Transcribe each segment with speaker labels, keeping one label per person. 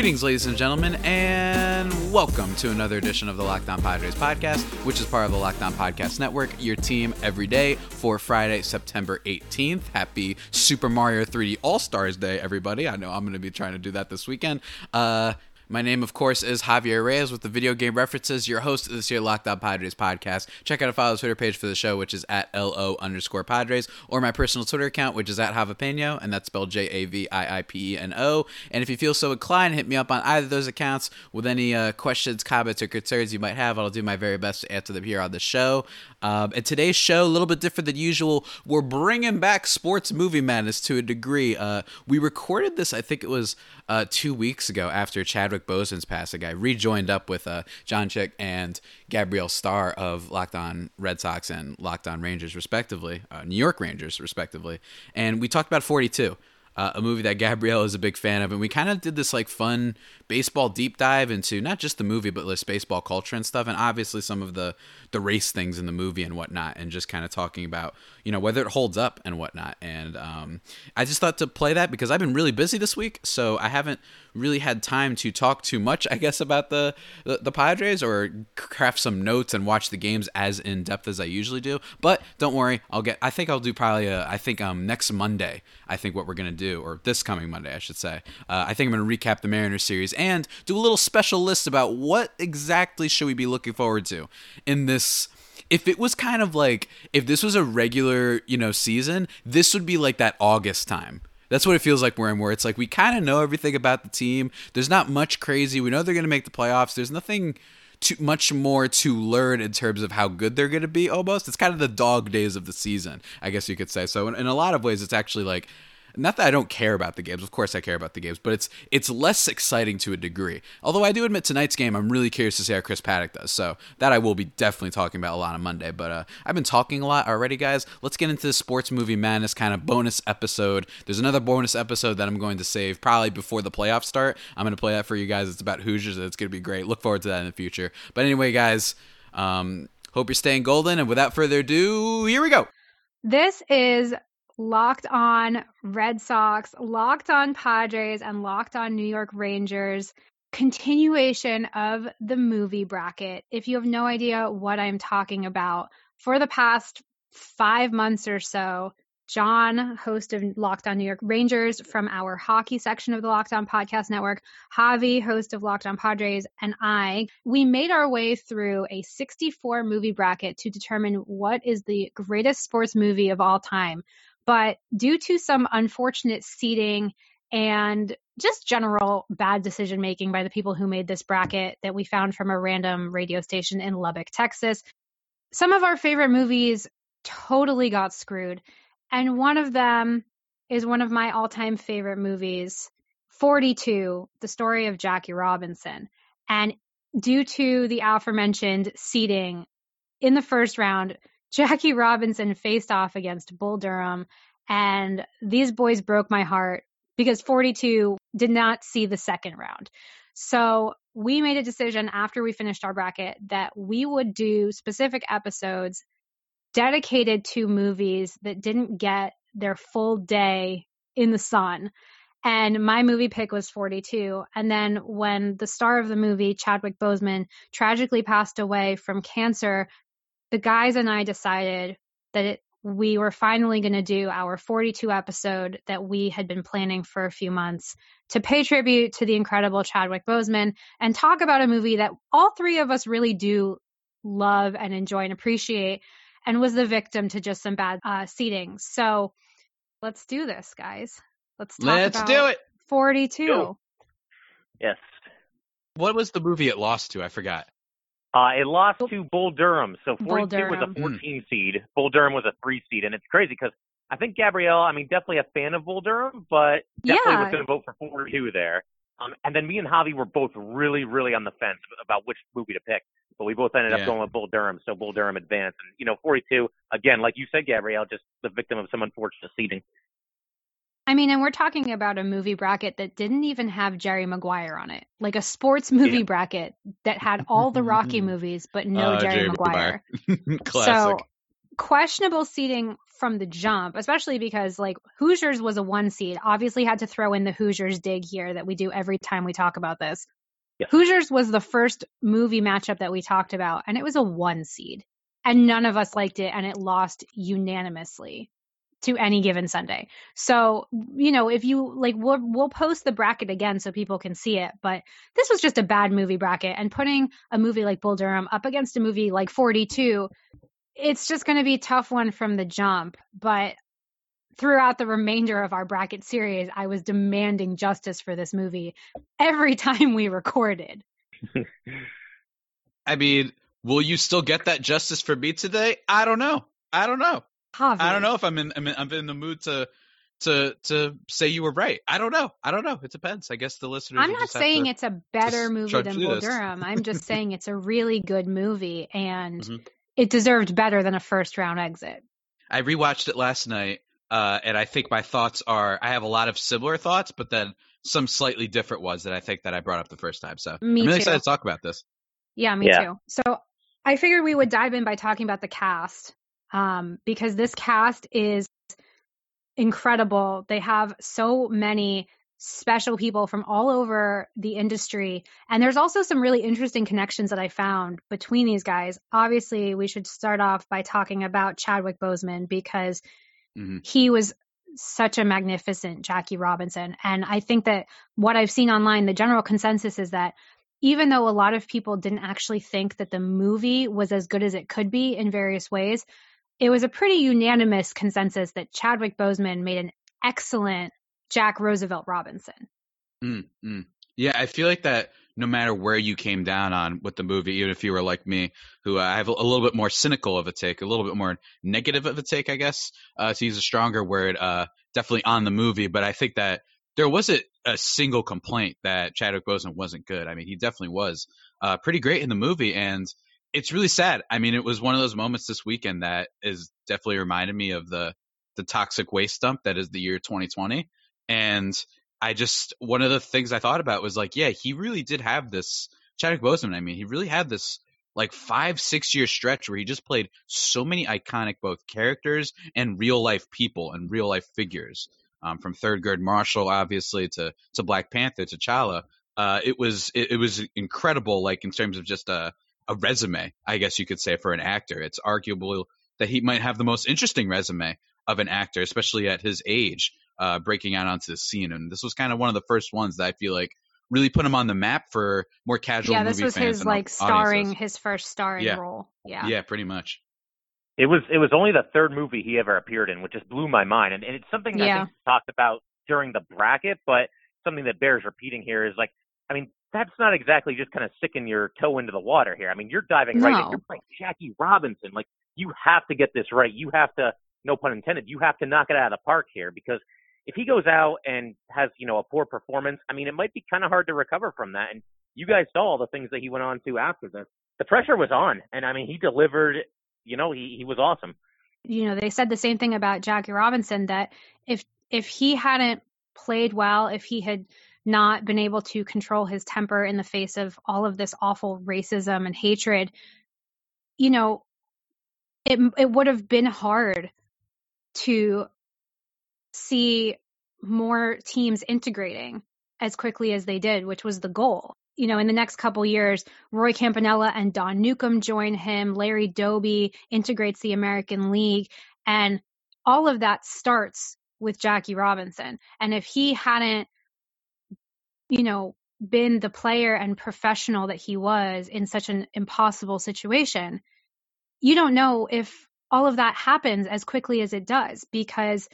Speaker 1: Greetings, ladies and gentlemen, and welcome to another edition of the Locked On Padres podcast, which is part of the Locked On Podcast Network, your team every day for Friday, September 18th. Happy Super Mario 3D All Stars Day, everybody. I know I'm going to be trying to do that this weekend. Uh, my name, of course, is Javier Reyes with the Video Game References, your host of this year Locked On Padres podcast. Check out and follow Twitter page for the show, which is at LO underscore Padres, or my personal Twitter account, which is at Javapeno, and that's spelled J A V I I P E N O. And if you feel so inclined, hit me up on either of those accounts with any uh, questions, comments, or concerns you might have. I'll do my very best to answer them here on the show. Um, and today's show, a little bit different than usual. We're bringing back sports movie madness to a degree. Uh, we recorded this, I think it was uh, two weeks ago after Chadwick Boseman's passing. I rejoined up with uh, John Chick and Gabrielle Starr of Locked On Red Sox and Locked On Rangers, respectively, uh, New York Rangers, respectively. And we talked about 42. Uh, a movie that Gabrielle is a big fan of, and we kind of did this like fun baseball deep dive into not just the movie, but this baseball culture and stuff, and obviously some of the the race things in the movie and whatnot, and just kind of talking about you know whether it holds up and whatnot. And um, I just thought to play that because I've been really busy this week, so I haven't really had time to talk too much, I guess, about the the, the Padres or craft some notes and watch the games as in depth as I usually do. But don't worry, I'll get. I think I'll do probably. A, I think um next Monday. I think what we're gonna do, or this coming Monday, I should say. Uh, I think I'm gonna recap the Mariners series and do a little special list about what exactly should we be looking forward to in this if it was kind of like if this was a regular you know season this would be like that august time. That's what it feels like more and more it's like we kind of know everything about the team. There's not much crazy. We know they're going to make the playoffs. There's nothing too much more to learn in terms of how good they're going to be almost. It's kind of the dog days of the season i guess you could say. So in, in a lot of ways it's actually like not that I don't care about the games. Of course I care about the games, but it's it's less exciting to a degree. Although I do admit tonight's game, I'm really curious to see how Chris Paddack does. So that I will be definitely talking about a lot on Monday. But uh, I've been talking a lot already, guys. Let's get into the sports movie madness kind of bonus episode. There's another bonus episode that I'm going to save probably before the playoffs start. I'm going to play that for you guys. It's about Hoosiers. It's going to be great. Look forward to that in the future. But anyway, guys, um, hope you're staying golden. And without further ado, here we go.
Speaker 2: This is Locked on Red Sox, Locked on Padres, and Locked on New York Rangers. Continuation of the movie bracket. If you have no idea what I'm talking about, for the past five months or so, John, host of Locked On New York Rangers from our hockey section of the Locked On Podcast Network, Javi, host of Locked On Padres, and I, we made our way through a 64 movie bracket to determine what is the greatest sports movie of all time. But due to some unfortunate seating and just general bad decision making by the people who made this bracket that we found from a random radio station in Lubbock, Texas, some of our favorite movies totally got screwed. And one of them is one of my all time favorite movies, 42, the story of Jackie Robinson. And due to the aforementioned seating in the first round, Jackie Robinson faced off against Bull Durham, and these boys broke my heart because 42 did not see the second round. So we made a decision after we finished our bracket that we would do specific episodes dedicated to movies that didn't get their full day in the sun. And my movie pick was 42. And then when the star of the movie, Chadwick Boseman, tragically passed away from cancer the guys and I decided that it, we were finally going to do our 42 episode that we had been planning for a few months to pay tribute to the incredible Chadwick Boseman and talk about a movie that all three of us really do love and enjoy and appreciate and was the victim to just some bad uh, seating. So let's do this, guys. Let's talk
Speaker 3: let's
Speaker 2: about
Speaker 3: do it.
Speaker 2: 42.
Speaker 3: Go.
Speaker 4: Yes.
Speaker 3: What was the movie it lost to? I forgot.
Speaker 4: Uh, it lost to Bull Durham. So
Speaker 2: Bull
Speaker 4: 42 was
Speaker 2: Durham.
Speaker 4: a 14 seed. Bull Durham was a three seed. And it's crazy because I think Gabrielle, I mean, definitely a fan of Bull Durham, but definitely
Speaker 2: Yeah.
Speaker 4: was going to vote for 42 there. Um, and then me and Javi were both really, really on the fence about which movie to pick. But we both ended
Speaker 3: Yeah.
Speaker 4: up going with Bull Durham. So Bull Durham advanced. And, you know, 42, again, like you said, Gabrielle, just the victim of some unfortunate seeding.
Speaker 2: I mean, and we're talking about a movie bracket that didn't even have Jerry Maguire on it. Like a sports movie
Speaker 4: Yeah.
Speaker 2: bracket that had all the Rocky movies, but no
Speaker 3: Uh,
Speaker 2: Jerry,
Speaker 3: Jerry
Speaker 2: Maguire.
Speaker 3: Maguire. Classic.
Speaker 2: So questionable seeding from the jump, especially because like Hoosiers was a one seed. Obviously, had to throw in the Hoosiers dig here that we do every time we talk about this.
Speaker 4: Yeah.
Speaker 2: Hoosiers was the first movie matchup that we talked about, and it was a one seed, and none of us liked it, and it lost unanimously to any given Sunday. So, you know, if you like, we'll, we'll post the bracket again so people can see it. But this was just a bad movie bracket, and putting a movie like Bull Durham up against a movie like 42, it's just going to be a tough one from the jump. But throughout the remainder of our bracket series, I was demanding justice for this movie every time we recorded.
Speaker 3: I mean, will you still get that justice for me today? I don't know. I don't know.
Speaker 2: Javi.
Speaker 3: I don't know if I'm in I'm in, I'm in the mood to to to say you were right. I don't know. I don't know. It depends. I guess the listeners.
Speaker 2: I'm not
Speaker 3: just have
Speaker 2: saying
Speaker 3: to-
Speaker 2: it's a better movie than Bull
Speaker 3: this.
Speaker 2: Durham. I'm just saying it's a really good movie and
Speaker 3: Mhm.
Speaker 2: it deserved better than a first round exit.
Speaker 3: I rewatched it last night, uh, and I think my thoughts are I have a lot of similar thoughts, but then some slightly different ones that I think that I brought up the first time. So
Speaker 2: Me
Speaker 3: I'm really
Speaker 2: too.
Speaker 3: excited to talk about this.
Speaker 2: Yeah, me
Speaker 4: Yeah.
Speaker 2: too. So I figured we would dive in by talking about the cast um, because this cast is incredible. They have so many special people from all over the industry. And there's also some really interesting connections that I found between these guys. Obviously, we should start off by talking about Chadwick Boseman because
Speaker 3: Mhm.
Speaker 2: he was such a magnificent Jackie Robinson. And I think that what I've seen online, the general consensus is that even though a lot of people didn't actually think that the movie was as good as it could be in various ways, it was a pretty unanimous consensus that Chadwick Boseman made an excellent Jack Roosevelt Robinson.
Speaker 3: Mm, mm. Yeah, I feel like that no matter where you came down on with the movie, even if you were like me, who uh, I have a, a little bit more cynical of a take, a little bit more negative of a take, I guess, uh, to use a stronger word, uh, definitely on the movie. But I think that there wasn't a single complaint that Chadwick Boseman wasn't good. I mean, he definitely was uh, pretty great in the movie, and it's really sad. I mean, it was one of those moments this weekend that is definitely reminded me of the the toxic waste dump that is the year 2020, and I just one of the things I thought about was like, yeah, he really did have this Chadwick Boseman. I mean, he really had this like five six year stretch where he just played so many iconic both characters and real life people and real life figures. Um, from Thurgood Marshall, obviously, to to Black Panther, to Chala. Uh, it was it, it was incredible, like in terms of just a a resume, I guess you could say for an actor. It's arguable that he might have the most interesting resume of an actor, especially at his age, uh, breaking out onto the scene. And this was kind of one of the first ones that I feel like really put him on the map for more casual
Speaker 2: yeah,
Speaker 3: movie
Speaker 2: this was
Speaker 3: fans
Speaker 2: his
Speaker 3: and
Speaker 2: like
Speaker 3: audiences.
Speaker 2: starring his first starring
Speaker 3: Yeah.
Speaker 2: role. Yeah.
Speaker 3: Yeah, pretty much.
Speaker 4: It was it was only the third movie he ever appeared in, which just blew my mind. And, and it's something I
Speaker 2: Yeah.
Speaker 4: think we talked about during the bracket, but something that bears repeating here is like, I mean, that's not exactly just kind of sticking your toe into the water here. I mean, you're diving right in. You're playing Jackie Robinson. Like, you have to get this right. You have to, no pun intended, you have to knock it out of the park here because if he goes out and has, you know, a poor performance, I mean, it might be kind of hard to recover from that. And you guys saw all the things that he went on to after this. The pressure was on, and I mean, he delivered. You know, he he was awesome.
Speaker 2: you know, they said the same thing about Jackie Robinson that if if he hadn't played well, if he had not been able to control his temper in the face of all of this awful racism and hatred, you know, it it would have been hard to see more teams integrating as quickly as they did, which was the goal. You know, in the next couple years, Roy Campanella and Don Newcombe join him. Larry Doby integrates the American League, and all of that starts with Jackie Robinson. And if he hadn't, you know, been the player and professional that he was in such an impossible situation, you don't know if all of that happens as quickly as it does because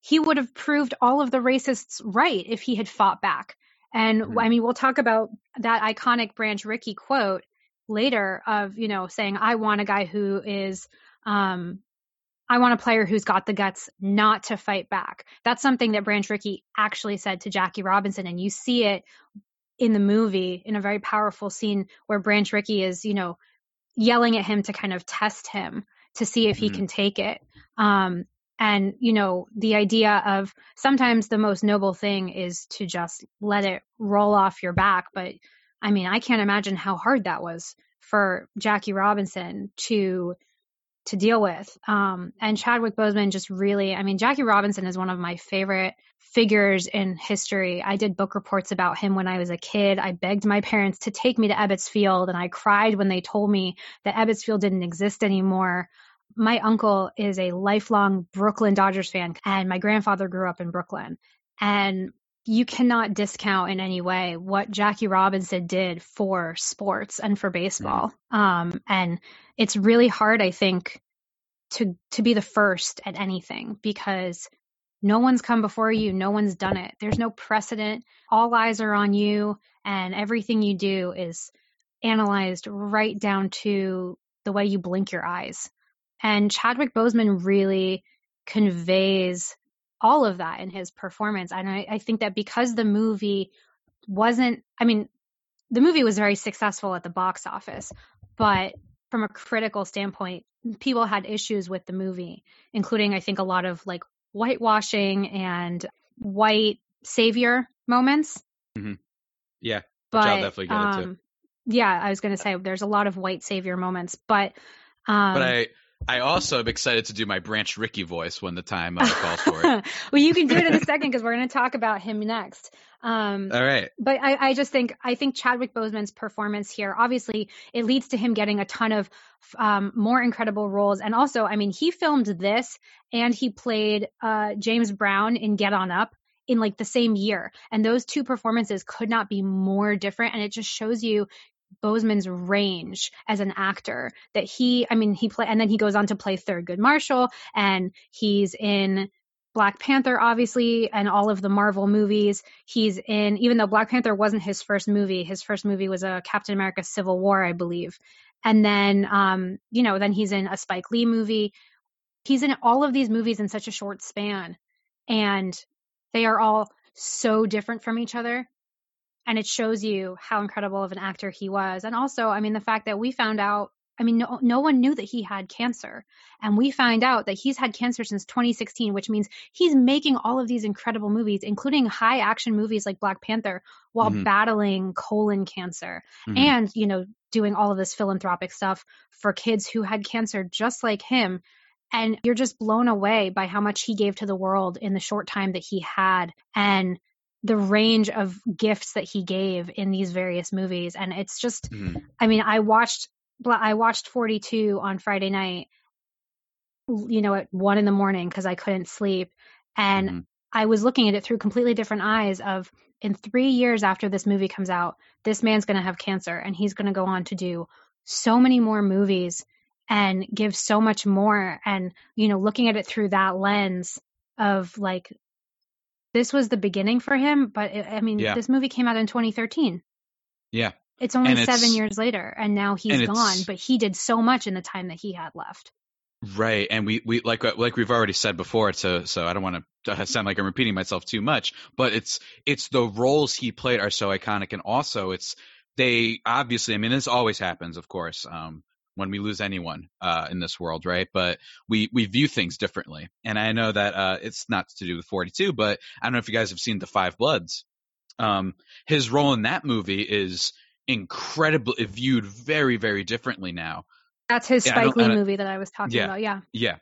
Speaker 2: he would have proved all of the racists right if he had fought back. And
Speaker 3: Mhm.
Speaker 2: I mean, we'll talk about that iconic Branch Rickey quote later of, you know, saying, I want a guy who is, um, I want a player who's got the guts not to fight back. That's something that Branch Rickey actually said to Jackie Robinson. And you see it in the movie in a very powerful scene where Branch Rickey is, you know, yelling at him to kind of test him to see if he
Speaker 3: Mhm.
Speaker 2: can take it. Um, and, you know, the idea of sometimes the most noble thing is to just let it roll off your back. But I mean, I can't imagine how hard that was for Jackie Robinson to to deal with. Um, and Chadwick Boseman just really, I mean, Jackie Robinson is one of my favorite figures in history. I did book reports about him when I was a kid. I begged my parents to take me to Ebbets Field, and I cried when they told me that Ebbets Field didn't exist anymore. My uncle is a lifelong Brooklyn Dodgers fan, and my grandfather grew up in Brooklyn. And you cannot discount in any way what Jackie Robinson did for sports and for baseball. Mm. Um, and it's really hard, I think, to to be the first at anything because no one's come before you, no one's done it. There's no precedent. All eyes are on you, and everything you do is analyzed right down to the way you blink your eyes. And Chadwick Boseman really conveys all of that in his performance. And I, I think that because the movie wasn't, I mean, the movie was very successful at the box office, but from a critical standpoint, people had issues with the movie, including, I think, a lot of like whitewashing and white savior moments.
Speaker 3: Mm-hmm. Yeah, but I'll definitely get um, into.
Speaker 2: Yeah, I was going to say there's a lot of white savior moments, but um,
Speaker 3: but I I also am excited to do my Branch Rickey voice when the time uh, calls for
Speaker 2: it. well, you can do it in a second because we're going to talk about him next.
Speaker 3: Um, All right.
Speaker 2: But I, I, just think I think Chadwick Boseman's performance here, obviously, it leads to him getting a ton of um, more incredible roles, and also, I mean, he filmed this and he played uh, James Brown in Get On Up in like the same year. And those two performances could not be more different. And it just shows you Boseman's range as an actor that he, I mean, he play, and then he goes on to play Thurgood Marshall, and he's in Black Panther, obviously, and all of the Marvel movies. He's in, even though Black Panther wasn't his first movie, his first movie was a Captain America Civil War, I believe. And then, um, you know, then he's in a Spike Lee movie. He's in all of these movies in such a short span, and they are all so different from each other and it shows you how incredible of an actor he was. And also, I mean, the fact that we found out, I mean, no, no one knew that he had cancer. And we find out that he's had cancer since 2016, which means he's making all of these incredible movies, including high action movies like Black Panther, while mm-hmm. battling colon cancer mm-hmm. and, you know, doing all of this philanthropic stuff for kids who had cancer just like him. And you're just blown away by how much he gave to the world in the short time that he had. And the range of gifts that he gave in these various movies and it's just mm. i mean i watched i watched 42 on friday night you know at one in the morning because i couldn't sleep and mm. i was looking at it through completely different eyes of in three years after this movie comes out this man's going to have cancer and he's going to go on to do so many more movies and give so much more and you know looking at it through that lens of like this was the beginning for him. But it, I mean, yeah. this movie came out in 2013.
Speaker 3: Yeah.
Speaker 2: It's only and seven it's, years later, and now he's and gone. But he did so much in the time that he had left.
Speaker 3: Right, and we, we like like we've already said before, so so I don't want to sound like I'm repeating myself too much, but it's it's the roles he played are so iconic, and also it's they obviously, I mean, this always happens, of course. Um, when we lose anyone uh, in this world, right? But we we view things differently, and I know that uh, it's not to do with 42, but I don't know if you guys have seen The Five Bloods. Um, his role in that movie is incredibly viewed very very differently now.
Speaker 2: That's his Spike Lee movie that I was talking
Speaker 3: yeah,
Speaker 2: about. Yeah,
Speaker 3: yeah.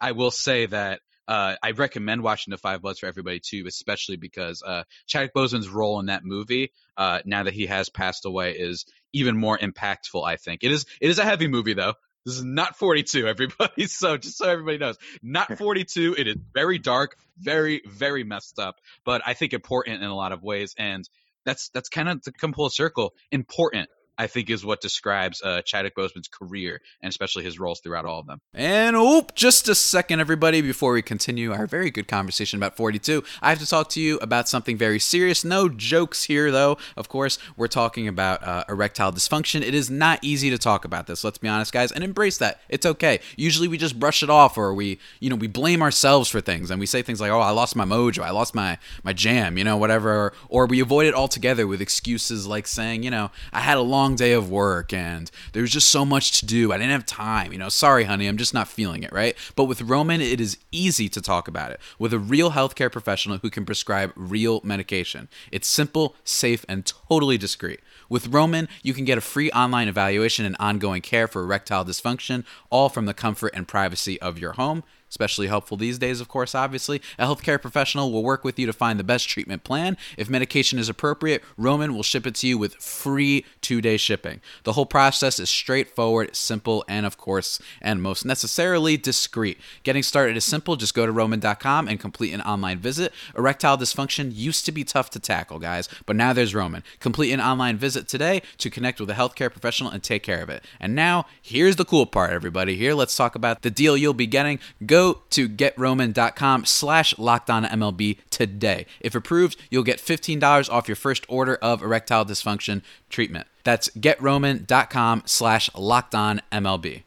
Speaker 3: I will say that uh, I recommend watching The Five Bloods for everybody too, especially because uh, Chadwick Boseman's role in that movie, uh, now that he has passed away, is even more impactful. I think it is. It is a heavy movie though. This is not 42, everybody. So just so everybody knows, not 42. It is very dark, very very messed up, but I think important in a lot of ways, and that's that's kind of to come full circle. Important I think is what describes uh, Chadwick Boseman's career and especially his roles throughout all of them.
Speaker 1: And oop, just a second, everybody, before we continue our very good conversation about 42, I have to talk to you about something very serious. No jokes here, though. Of course, we're talking about uh, erectile dysfunction. It is not easy to talk about this. Let's be honest, guys, and embrace that. It's okay. Usually, we just brush it off, or we, you know, we blame ourselves for things, and we say things like, "Oh, I lost my mojo, I lost my my jam," you know, whatever, or, or we avoid it altogether with excuses like saying, you know, I had a long long day of work and there was just so much to do. I didn't have time. You know, sorry, honey, I'm just not feeling it, right? But with Roman, it is easy to talk about it with a real healthcare professional who can prescribe real medication. It's simple, safe, and totally discreet. With Roman, you can get a free online evaluation and ongoing care for erectile dysfunction, all from the comfort and privacy of your home especially helpful these days, of course, obviously. A healthcare professional will work with you to find the best treatment plan. If medication is appropriate, Roman will ship it to you with free two day shipping. The whole process is straightforward, simple, and of course, and most necessarily, discreet. Getting started is simple. Just go to Roman.com and complete an online visit. Erectile dysfunction used to be tough to tackle, guys, but now there's Roman. Complete an online visit today to connect with a healthcare professional and take care of it. And now, here's the cool part, everybody. Here, let's talk about the deal you'll be getting. Go to getroman.com slash MLB today. If approved, you'll get $15 off your first order of erectile dysfunction treatment. That's getroman.com slash MLB.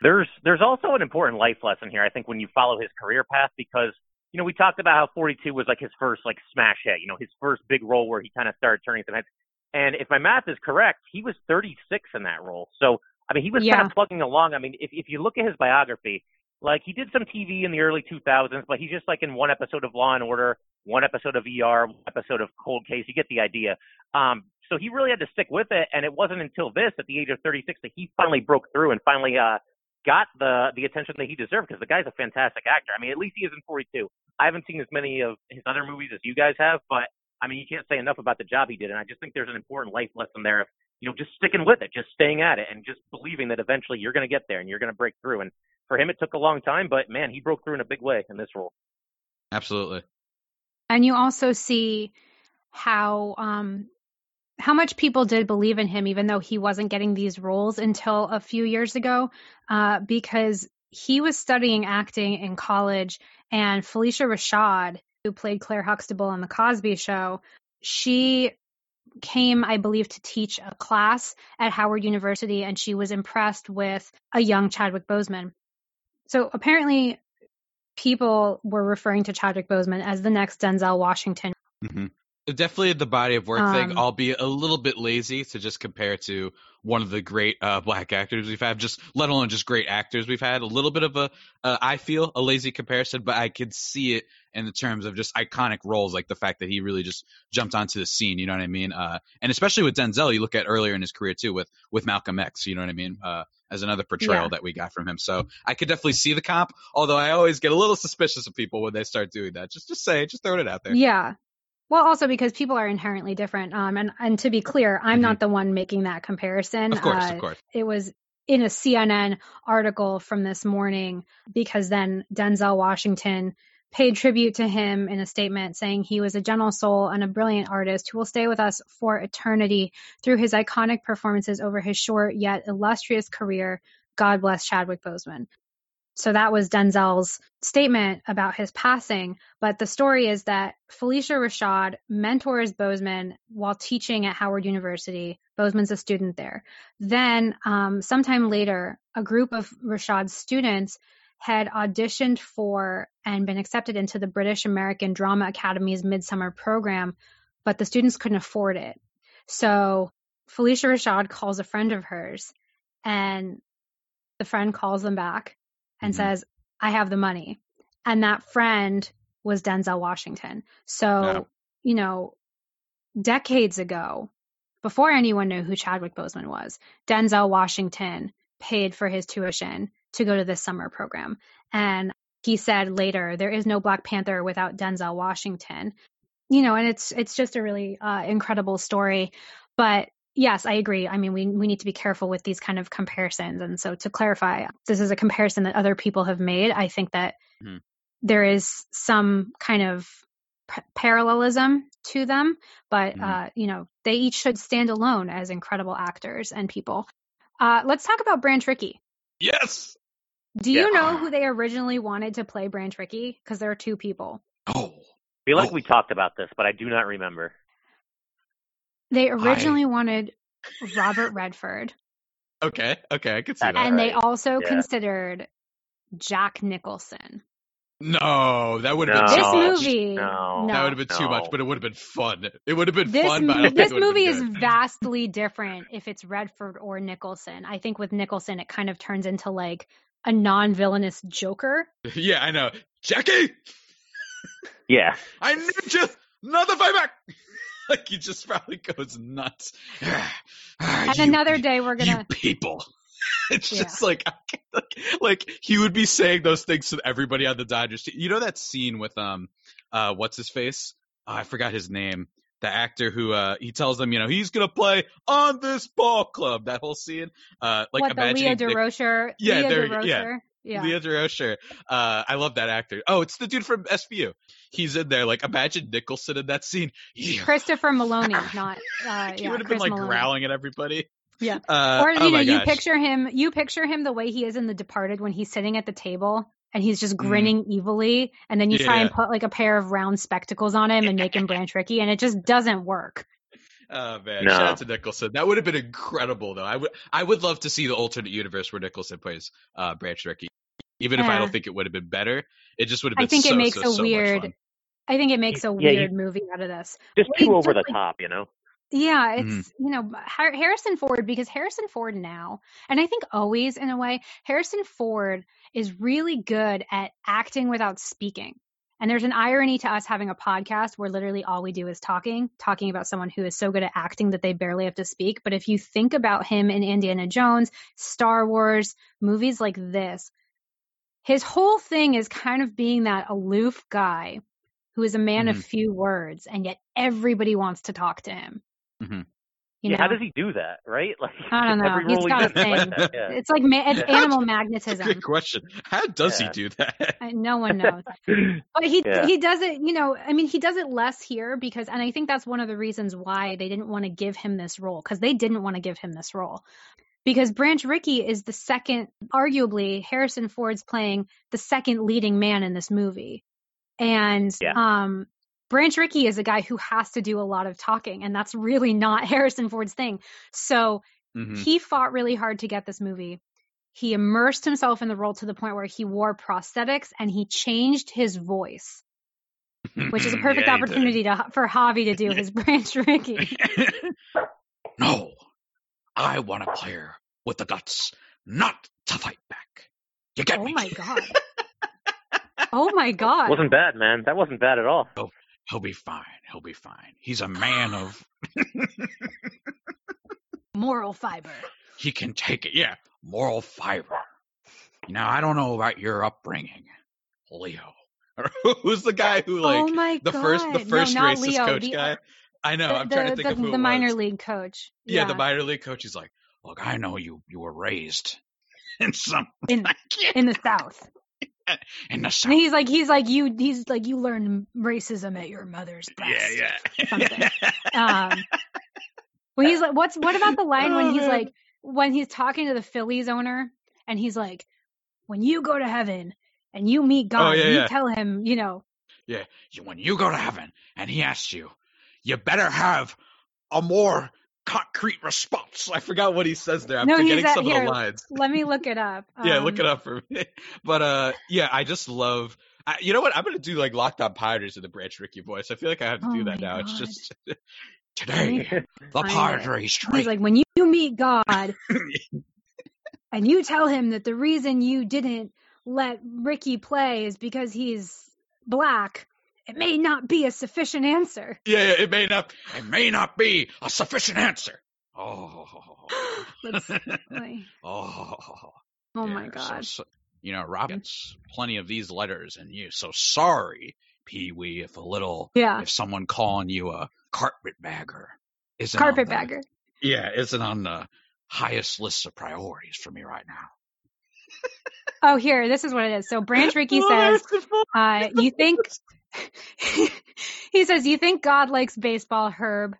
Speaker 4: There's, there's also an important life lesson here, I think, when you follow his career path because you know, we talked about how 42 was like his first like smash hit, you know, his first big role where he kind of started turning some heads. And if my math is correct, he was 36 in that role. So, I mean, he was yeah. kind of plugging along. I mean, if if you look at his biography, like he did some TV in the early 2000s, but he's just like in one episode of Law and Order, one episode of ER, one episode of Cold Case. You get the idea. Um, so he really had to stick with it, and it wasn't until this, at the age of 36, that he finally broke through and finally uh, got the the attention that he deserved. Because the guy's a fantastic actor. I mean, at least he is in 42. I haven't seen as many of his other movies as you guys have, but I mean, you can't say enough about the job he did, and I just think there's an important life lesson there of you know just sticking with it, just staying at it, and just believing that eventually you're going to get there and you're going to break through. And for him, it took a long time, but man, he broke through in a big way in this role.
Speaker 3: Absolutely.
Speaker 2: And you also see how um, how much people did believe in him, even though he wasn't getting these roles until a few years ago, uh, because he was studying acting in college, and Phylicia Rashad, who played Claire Huxtable on The Cosby Show, she came, I believe, to teach a class at Howard University, and she was impressed with a young Chadwick Boseman. So apparently, people were referring to Chadwick Boseman as the next Denzel Washington.
Speaker 3: Mm-hmm. Definitely the body of work um, thing, be a little bit lazy to just compare to one of the great uh, black actors we've had, just let alone just great actors we've had. A little bit of a, uh, I feel, a lazy comparison, but I could see it in the terms of just iconic roles, like the fact that he really just jumped onto the scene. You know what I mean? Uh, and especially with Denzel, you look at earlier in his career too, with with Malcolm X. You know what I mean? As another portrayal yeah. that we got from him. So I could definitely see the comp, although I always get a little suspicious of people when they start doing that. Just just say, just throwing it out there.
Speaker 2: Yeah. Well, also because people are inherently different. Um, and, and to be clear, I'm mm-hmm. not the one making that comparison.
Speaker 3: Of course, uh, of course.
Speaker 2: It was in a CNN article from this morning because then Denzel Washington paid tribute to him in a statement saying he was a gentle soul and a brilliant artist who will stay with us for eternity through his iconic performances over his short yet illustrious career. God bless Chadwick Boseman. So that was Denzel's statement about his passing. But the story is that Phylicia Rashad mentors Boseman while teaching at Howard University. Boseman's a student there. Then, um, sometime later, a group of Rashad's students had auditioned for and been accepted into the British American Drama Academy's Midsummer program, but the students couldn't afford it. So Phylicia Rashad calls a friend of hers, and the friend calls them back and mm-hmm. says, I have the money. And that friend was Denzel Washington. So, yeah. you know, decades ago, before anyone knew who Chadwick Boseman was, Denzel Washington paid for his tuition to go to this summer program. And he said later, there is no Black Panther without Denzel Washington. You know, and it's it's just a really uh, incredible story. But Yes, I agree. I mean, we we need to be careful with these kind of comparisons. And so to clarify, this is a comparison that other people have made. I think that mm-hmm. there is some kind of p- parallelism to them, but mm-hmm. uh, you know, they each should stand alone as incredible actors and people. Uh, let's talk about Branch Rickey.
Speaker 3: Yes.
Speaker 2: Do you yeah. know who they originally wanted to play Branch Rickey? Because there are two people.
Speaker 3: Oh.
Speaker 4: I feel like oh. we talked about this, but I do not remember.
Speaker 2: They originally I... wanted Robert Redford.
Speaker 3: Okay, okay, I could see that.
Speaker 2: And they also yeah. considered Jack Nicholson.
Speaker 3: No, that would have
Speaker 2: no,
Speaker 3: been
Speaker 2: this movie. No,
Speaker 3: that would have been
Speaker 4: no.
Speaker 3: too much, but it would have been fun. It would have been
Speaker 2: this,
Speaker 3: fun. But
Speaker 2: this movie is vastly different if it's Redford or Nicholson. I think with Nicholson, it kind of turns into like a non-villainous Joker.
Speaker 3: Yeah, I know, Jackie.
Speaker 4: Yeah,
Speaker 3: I need you. Another fight back. like he just probably goes nuts.
Speaker 2: and another day we're gonna
Speaker 3: you people. It's
Speaker 2: Yeah.
Speaker 3: just like, like like he would be saying those things to everybody on the Dodgers. You know that scene with um uh what's his face? Oh, I forgot his name. The actor who uh he tells them, you know, he's gonna play on this ball club. That whole scene. Uh like
Speaker 2: what the Leah
Speaker 3: imagining
Speaker 2: Durocher.
Speaker 3: Yeah,
Speaker 2: Leah
Speaker 3: there you yeah.
Speaker 2: Durocher. Yeah.
Speaker 3: Leo Durocher. Uh, I love that actor. Oh, it's the dude from SVU. He's in there. Like, imagine Nicholson in that scene. Yeah.
Speaker 2: Christopher Meloni, not uh,
Speaker 3: he
Speaker 2: yeah,
Speaker 3: would have
Speaker 2: Chris
Speaker 3: been like
Speaker 2: Meloni.
Speaker 3: growling at everybody.
Speaker 2: Yeah.
Speaker 3: Uh,
Speaker 2: or you
Speaker 3: oh
Speaker 2: know, you picture him, you picture him the way he is in The Departed when he's sitting at the table and he's just grinning evilly, and then you try and
Speaker 3: Mm-hmm.
Speaker 2: Put like a pair of round spectacles on him and make him Branch Rickey, and it just doesn't work.
Speaker 3: Oh man,
Speaker 4: No.
Speaker 3: shout out to Nicholson. That would have been incredible, though. I would, I would love to see the alternate universe where Nicholson plays uh, Branch Rickey. Even if I don't think it would have been better, it just would have been.
Speaker 2: I think it makes
Speaker 3: so,
Speaker 2: a
Speaker 3: so
Speaker 2: weird- I think it makes a
Speaker 4: Yeah, you-
Speaker 2: weird movie out of this.
Speaker 4: Just too over the
Speaker 2: like-
Speaker 4: top, you know.
Speaker 2: Yeah, it's
Speaker 3: Mhm.
Speaker 2: you know Harrison Ford because Harrison Ford now, and I think always in a way, Harrison Ford is really good at acting without speaking. And there's an irony to us having a podcast where literally all we do is talking, talking about someone who is so good at acting that they barely have to speak. But if you think about him in Indiana Jones, Star Wars, movies like this, his whole thing is kind of being that aloof guy who is a man of few words, and yet everybody wants to talk to him.
Speaker 3: Mhm.
Speaker 2: You
Speaker 4: yeah,
Speaker 2: know?
Speaker 4: how does he do that? Right? Like
Speaker 2: I don't know.
Speaker 4: Every
Speaker 2: He's got a
Speaker 4: like
Speaker 2: thing.
Speaker 4: that, yeah.
Speaker 2: It's like ma- it's animal magnetism.
Speaker 3: good question. How does
Speaker 4: Yeah.
Speaker 3: he do that?
Speaker 2: No one knows. But he
Speaker 4: Yeah.
Speaker 2: he does it, you know, I mean he does it less here because and I think that's one of the reasons why they didn't want to give him this role cuz they didn't want to give him this role. Because Branch Rickey is the second arguably Harrison Ford's playing the second leading man in this movie. And
Speaker 4: Yeah.
Speaker 2: um Branch Rickey is a guy who has to do a lot of talking and that's really not Harrison Ford's thing. So
Speaker 3: Mhm.
Speaker 2: he fought really hard to get this movie. He immersed himself in the role to the point where he wore prosthetics and he changed his voice, which is a perfect
Speaker 3: Yeah,
Speaker 2: opportunity to, for Javi to do his Branch Rickey.
Speaker 3: no, I want a player with the guts not to fight back. You get
Speaker 2: Oh
Speaker 3: me?
Speaker 2: my god! Oh my god!
Speaker 4: wasn't bad, man. That wasn't bad at all.
Speaker 3: He'll be fine. He'll be fine. He's a man of.
Speaker 2: Moral fiber.
Speaker 3: he can take it. Yeah, moral fiber. Now I don't know about your upbringing, Leo. Who's the guy who like
Speaker 2: oh my
Speaker 3: the
Speaker 2: god!
Speaker 3: first the first
Speaker 2: no,
Speaker 3: racist
Speaker 2: Leo,
Speaker 3: coach
Speaker 2: the,
Speaker 3: guy? Uh, I know.
Speaker 2: The,
Speaker 3: I'm trying to
Speaker 2: the-
Speaker 3: think of
Speaker 2: the-
Speaker 3: who
Speaker 2: the minor
Speaker 3: was.
Speaker 2: league coach.
Speaker 3: Yeah, the minor league coach. He's like, look, I know you. You were raised in some
Speaker 2: in in the South.
Speaker 3: In the
Speaker 2: And
Speaker 3: south.
Speaker 2: he's like, he's like you. He's like you learned racism at your mother's breast.
Speaker 3: Yeah, yeah.
Speaker 2: something. um when he's like what's what about the line when
Speaker 3: Oh,
Speaker 2: he's
Speaker 3: man.
Speaker 2: like when he's talking to the Phillies owner and he's like when you go to heaven and you meet God
Speaker 3: Oh, yeah,
Speaker 2: you
Speaker 3: yeah.
Speaker 2: tell him you know
Speaker 3: Yeah, when you go to heaven and he asks you, you better have a more concrete response. I forgot what he says there. I'm
Speaker 2: No,
Speaker 3: forgetting
Speaker 2: at-
Speaker 3: some
Speaker 2: here.
Speaker 3: of the lines.
Speaker 2: let me look it up
Speaker 3: yeah,
Speaker 2: Um,
Speaker 3: look it up for me. But uh, yeah, I just love. I, you know what? I'm gonna do like Locked On Padres in the Branch Rickey voice. I feel like I have to
Speaker 2: Oh
Speaker 3: do that now. It's just today the. Padres
Speaker 2: he's like when you meet God and you tell him that the reason you didn't let Ricky play is because he's black it may not be a sufficient answer
Speaker 3: yeah, it may not. It may not be a sufficient answer. Oh. Oh.
Speaker 2: oh my
Speaker 3: Yeah, so-
Speaker 2: god
Speaker 3: so- you know, Rob gets plenty of these letters, and you. So sorry, Pee Wee, if a little,
Speaker 2: yeah
Speaker 3: if someone calling you a carpetbagger isn't the-
Speaker 2: carpetbagger
Speaker 3: yeah, isn't on the highest list of priorities for me right now.
Speaker 2: Oh, here, this is what it is. So Branch Rickey says, uh, you think, he says, you think God likes baseball, Herb?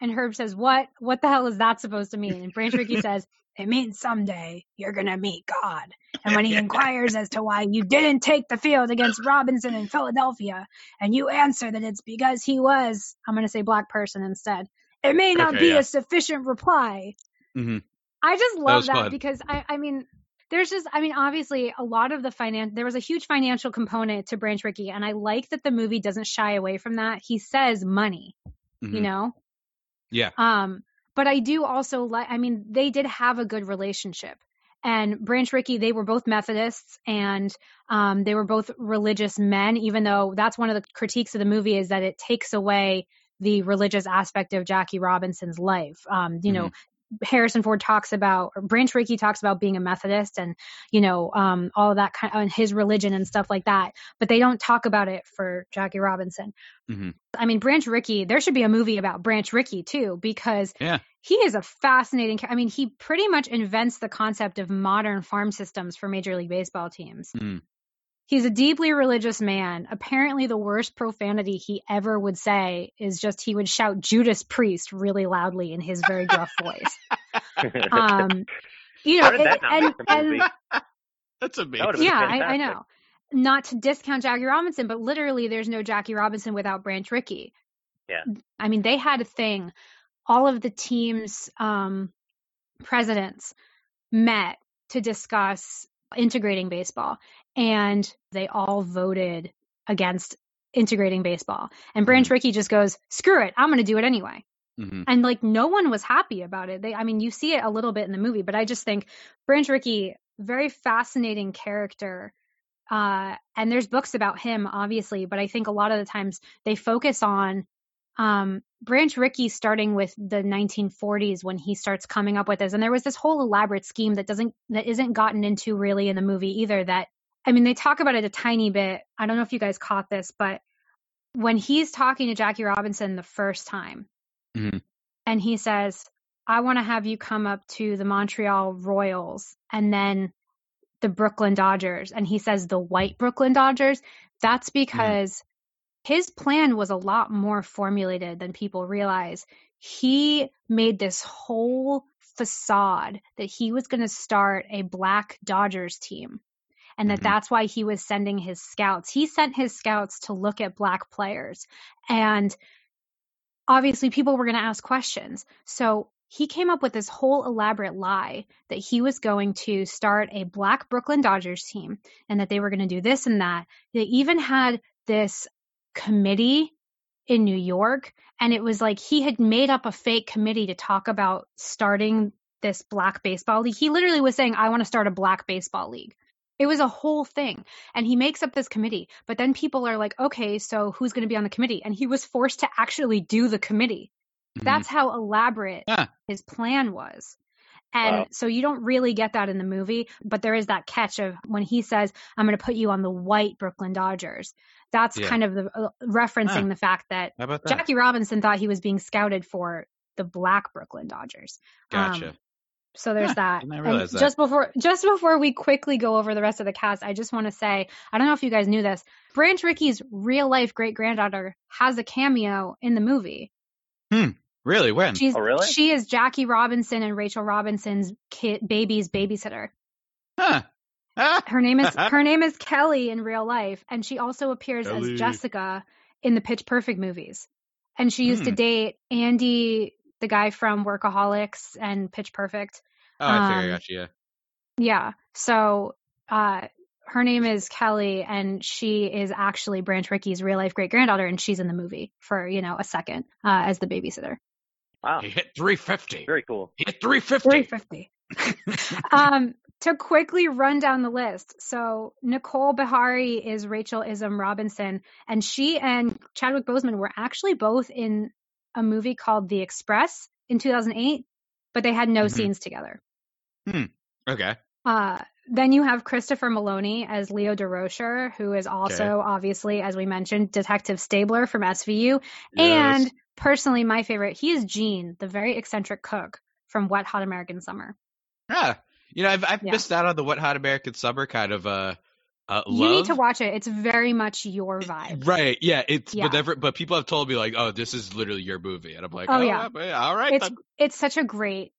Speaker 2: And Herb says, what? What the hell is that supposed to mean? And Branch Rickey says, it means someday you're going to meet God. And when he inquires as to why you didn't take the field against Robinson in Philadelphia, and you answer that it's because he was, I'm going to say black person instead, it may not
Speaker 3: Okay,
Speaker 2: be
Speaker 3: yeah.
Speaker 2: a sufficient reply.
Speaker 3: Mhm.
Speaker 2: I just love
Speaker 3: was
Speaker 2: that, because I, I mean, there's just, I mean, obviously, a lot of the finance, there was a huge financial component to Branch Rickey, and I like that the movie doesn't shy away from that. He says money, you
Speaker 3: Mhm.
Speaker 2: know?
Speaker 3: Yeah.
Speaker 2: Um, but I do also like, I mean, they did have a good relationship. And Branch Rickey, they were both Methodists and um, they were both religious men, even though that's one of the critiques of the movie is that it takes away the religious aspect of Jackie Robinson's life. Um, you know, Harrison Ford talks about, or Branch Rickey talks about being a Methodist and, you know, um, all of that kind of, and his religion and stuff like that. But they don't talk about it for Jackie Robinson.
Speaker 3: Mhm.
Speaker 2: I mean, Branch Rickey, there should be a movie about Branch Rickey too, because
Speaker 3: Yeah.
Speaker 2: he is a fascinating, I mean, he pretty much invents the concept of modern farm systems for Major League Baseball teams.
Speaker 3: Mm.
Speaker 2: He's a deeply religious man. Apparently, the worst profanity he ever would say is just he would shout Judas Priest really loudly in his very gruff voice. Um, you know,
Speaker 4: How that
Speaker 2: and, and,
Speaker 4: make the movie?
Speaker 2: and
Speaker 3: That's amazing.
Speaker 4: been
Speaker 2: yeah, I, I know. Not to discount Jackie Robinson, but literally, there's no Jackie Robinson without Branch Rickey.
Speaker 4: Yeah.
Speaker 2: I mean, they had a thing. All of the team's um, presidents met to discuss integrating baseball, and they all voted against integrating baseball. And Branch
Speaker 3: Mhm.
Speaker 2: Rickey just goes, "Screw it, I'm going to do it anyway."
Speaker 3: Mhm.
Speaker 2: and like no one was happy about it. They, I mean, you see it a little bit in the movie, but I just think Branch Rickey, very fascinating character. Uh, and there's books about him, obviously, but I think a lot of the times they focus on um, Branch Rickey starting with the 1940s when he starts coming up with this. And there was this whole elaborate scheme that doesn't that isn't gotten into really in the movie either. That I mean, they talk about it a tiny bit. I don't know if you guys caught this, but when he's talking to Jackie Robinson the first time,
Speaker 3: Mhm.
Speaker 2: and he says, I want to have you come up to the Montreal Royals and then the Brooklyn Dodgers. And he says the white Brooklyn Dodgers. That's because his plan was a lot more formulated than people realize. He made this whole facade that he was going to start a black Dodgers team and that
Speaker 3: Mhm.
Speaker 2: that's why he was sending his scouts. He sent his scouts to look at black players and obviously people were going to ask questions. So he came up with this whole elaborate lie that he was going to start a black Brooklyn Dodgers team and that they were going to do this and that. They even had this committee in New York and it was like he had made up a fake committee to talk about starting this black baseball league. He literally was saying, I want to start a black baseball league. It was a whole thing. And he makes up this committee. But then people are like, okay, so who's going to be on the committee? And he was forced to actually do the committee.
Speaker 3: Mhm.
Speaker 2: That's how elaborate
Speaker 3: Yeah.
Speaker 2: his plan was. And
Speaker 4: Wow.
Speaker 2: so you don't really get that in the movie, but there is that catch of when he says, I'm going to put you on the white Brooklyn Dodgers. That's
Speaker 3: Yeah.
Speaker 2: kind of the, uh, referencing
Speaker 3: Huh.
Speaker 2: the fact that
Speaker 3: that?
Speaker 2: Jackie Robinson thought he was being scouted for the black Brooklyn Dodgers.
Speaker 3: Gotcha.
Speaker 2: Um, so there's
Speaker 3: Huh,
Speaker 2: that.
Speaker 3: didn't I
Speaker 2: And
Speaker 3: realize that.
Speaker 2: just before just before we quickly go over the rest of the cast, I just want to say, I don't know if you guys knew this. Branch Rickey's real life great granddaughter has a cameo in the movie. Hmm.
Speaker 3: really? When?
Speaker 2: She's
Speaker 4: Oh, really?
Speaker 2: she is Jackie Robinson and Rachel Robinson's kid baby's babysitter.
Speaker 3: Huh. Ah.
Speaker 2: Her name is her name is Kelly in real life, and she also appears
Speaker 3: Kelly.
Speaker 2: as Jessica in the Pitch Perfect movies. And she used to
Speaker 3: Hmm.
Speaker 2: date Andy, the guy from Workaholics and Pitch Perfect.
Speaker 3: Oh, I think I
Speaker 2: um,
Speaker 3: got you. Yeah.
Speaker 2: Yeah. So uh her name is Kelly and she is actually Branch Rickey's real life great granddaughter and she's in the movie for, you know, a second uh as the babysitter.
Speaker 4: Wow.
Speaker 3: He hit 350.
Speaker 4: Very cool.
Speaker 3: He hit 350.
Speaker 2: 350. um to quickly run down the list. So Nicole Beharie is Rachel Isum Robinson and she and Chadwick Boseman were actually both in a movie called The Express in 2008, but they had no
Speaker 3: Mhm.
Speaker 2: scenes together. Hmm.
Speaker 3: Okay.
Speaker 2: Uh, then you have Christopher Meloni as Leo Durocher, who is also
Speaker 3: Okay.
Speaker 2: obviously, as we mentioned, Detective Stabler from SVU.
Speaker 3: Yes.
Speaker 2: And personally, my favorite, he is Gene, the very eccentric cook from Wet Hot American Summer.
Speaker 3: Yeah. You know, I've I've
Speaker 2: Yeah.
Speaker 3: missed out on the Wet Hot American Summer kind of uh, uh
Speaker 2: You need to watch it. It's very much your vibe.
Speaker 3: Right, yeah, it's
Speaker 2: Yeah.
Speaker 3: but but people have told me like, oh, this is literally your movie, and I'm like,
Speaker 2: Oh,
Speaker 3: oh,
Speaker 2: yeah.
Speaker 3: yeah, all right,
Speaker 2: It's it's such a great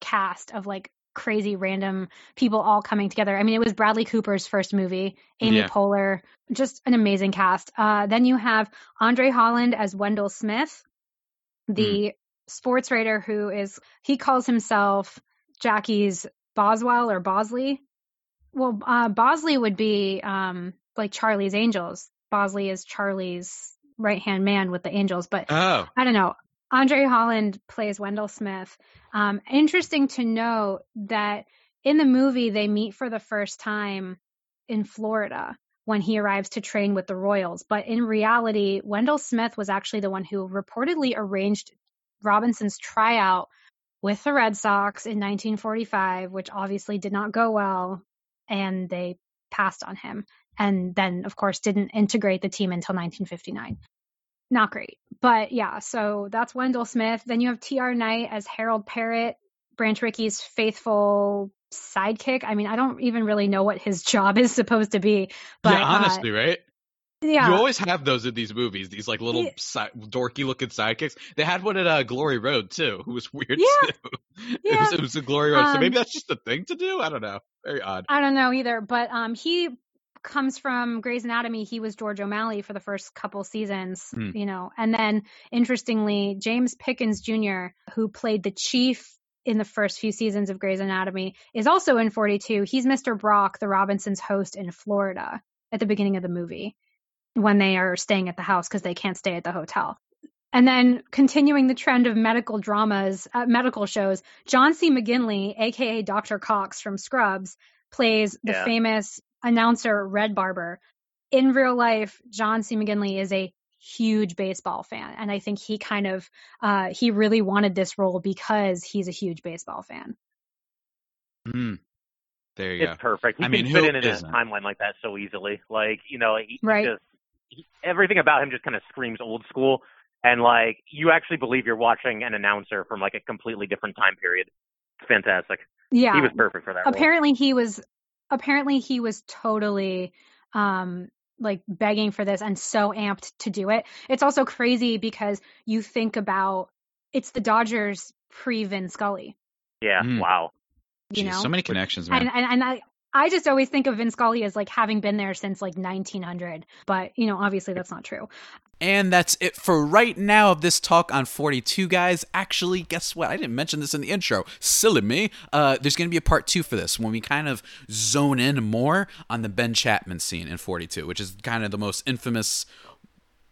Speaker 2: cast of like crazy random people all coming together. I mean, it was Bradley Cooper's first movie, Amy
Speaker 3: Yeah.
Speaker 2: Poehler, just an amazing cast. Uh, then you have Andre Holland as Wendell Smith, the sports writer who is he calls himself Jackie's Boswell or Bosley. Well, uh, Bosley would be um, like Charlie's Angels. Bosley is Charlie's right hand man with the Angels, but
Speaker 3: Oh,
Speaker 2: I don't know. Andre Holland plays Wendell Smith. Um, interesting to know that in the movie they meet for the first time in Florida, when he arrives to train with the Royals. But in reality, Wendell Smith was actually the one who reportedly arranged Robinson's tryout with the Red Sox in 1945, which obviously did not go well, and they passed on him. And then, of course, didn't integrate the team until 1959. Not great. But yeah, so that's Wendell Smith. Then you have T.R. Knight as Harold Parrott, Branch Rickey's faithful sidekick. I mean, I don't even really know what his job is supposed to be. But
Speaker 3: yeah, honestly,
Speaker 2: uh,
Speaker 3: right?
Speaker 2: Yeah.
Speaker 3: You always have those in these movies, these like little
Speaker 2: Yeah.
Speaker 3: si- dorky looking sidekicks. They had one at uh, Glory Road too, who was weird
Speaker 2: Yeah.
Speaker 3: too. It was it was a Glory so
Speaker 2: Um,
Speaker 3: maybe that's just a thing to do. I don't know. Very odd.
Speaker 2: I don't know either, but um, he comes from Grey's Anatomy. He was George O'Malley for the first couple seasons,
Speaker 3: Hmm.
Speaker 2: you know, and then interestingly, James Pickens Jr., who played the chief in the first few seasons of Grey's Anatomy, is also in 42. He's Mr. Brock, the Robinsons' host in Florida at the beginning of the movie when they are staying at the house because they can't stay at the hotel. And then continuing the trend of medical dramas, uh, medical shows, John C. McGinley, aka Dr. Cox from Scrubs, plays the
Speaker 4: Yeah.
Speaker 2: famous announcer Red Barber. In real life, John C. McGinley is a huge baseball fan, and I think he kind of uh, he really wanted this role because he's a huge baseball fan.
Speaker 3: Mm. There you
Speaker 4: It's
Speaker 3: go.
Speaker 4: perfect. He
Speaker 3: I
Speaker 4: can
Speaker 3: mean,
Speaker 4: fit
Speaker 3: who
Speaker 4: in in a
Speaker 3: isn't?
Speaker 4: timeline like that so easily. Like, you know, he, he
Speaker 2: Right.
Speaker 4: just he, everything about him just kind of screams old school, and like you actually believe you're watching an announcer from like a completely different time period. It's fantastic.
Speaker 2: Yeah,
Speaker 4: He was perfect for that role.
Speaker 2: apparently he was apparently he was totally um like begging for this and so amped to do it. It's also crazy because you think about it's the Dodgers pre Vin Scully,
Speaker 4: Yeah.
Speaker 3: Mm.
Speaker 4: Wow.
Speaker 2: you
Speaker 3: Jeez,
Speaker 2: know.
Speaker 3: so many connections, man.
Speaker 2: and, and and I I just always think of Vin Scully as like having been there since like 1900, but you know, obviously that's not true.
Speaker 1: And that's it for right now of this talk on 42, guys. Actually, guess what? I didn't mention this in the intro. Silly me. Uh, there's going to be a part two for this when we kind of zone in more on the Ben Chapman scene in 42, which is kind of the most infamous,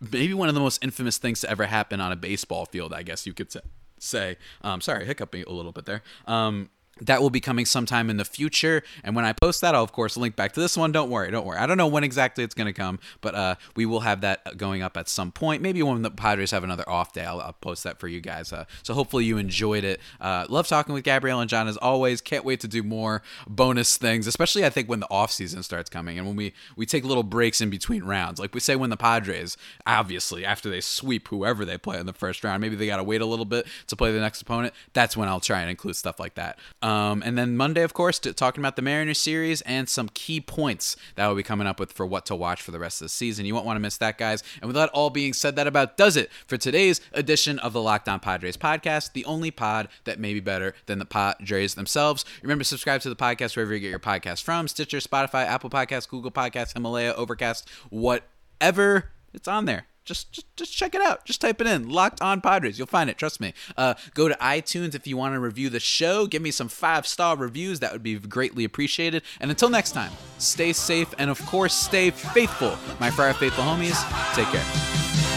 Speaker 1: maybe one of the most infamous things to ever happen on a baseball field, I guess you could sa- say. Um, sorry, hiccuping a little bit there. Um, that will be coming sometime in the future. And when I post that, I'll of course link back to this one. Don't worry, don't worry. I don't know when exactly it's going to come, but uh, we will have that going up at some point. Maybe when the Padres have another off day, I'll, I'll post that for you guys. Uh, so hopefully you enjoyed it. Uh, love talking with Gabrielle and John as always. Can't wait to do more bonus things, especially I think when the off season starts coming and when we we take little breaks in between rounds. Like we say when the Padres, obviously after they sweep whoever they play in the first round, maybe they got to wait a little bit to play the next opponent. That's when I'll try and include stuff like that. Um, and then Monday, of course, to, talking about the Mariners series and some key points that will be coming up with for what to watch for the rest of the season. You won't want to miss that, guys. And with that all being said, that about does it for today's edition of the Locked On Padres podcast, the only pod that may be better than the Padres themselves. Remember, to subscribe to the podcast wherever you get your podcast from Stitcher, Spotify, Apple Podcasts, Google Podcasts, Himalaya, Overcast, whatever. It's on there just, just just check it out. Just type it in. Locked on Padres. You'll find it. Trust me. Uh, go to iTunes if you want to review the show. Give me some five star reviews. That would be greatly appreciated. And until next time, stay safe and of course stay faithful. My Friar Faithful homies. Take care.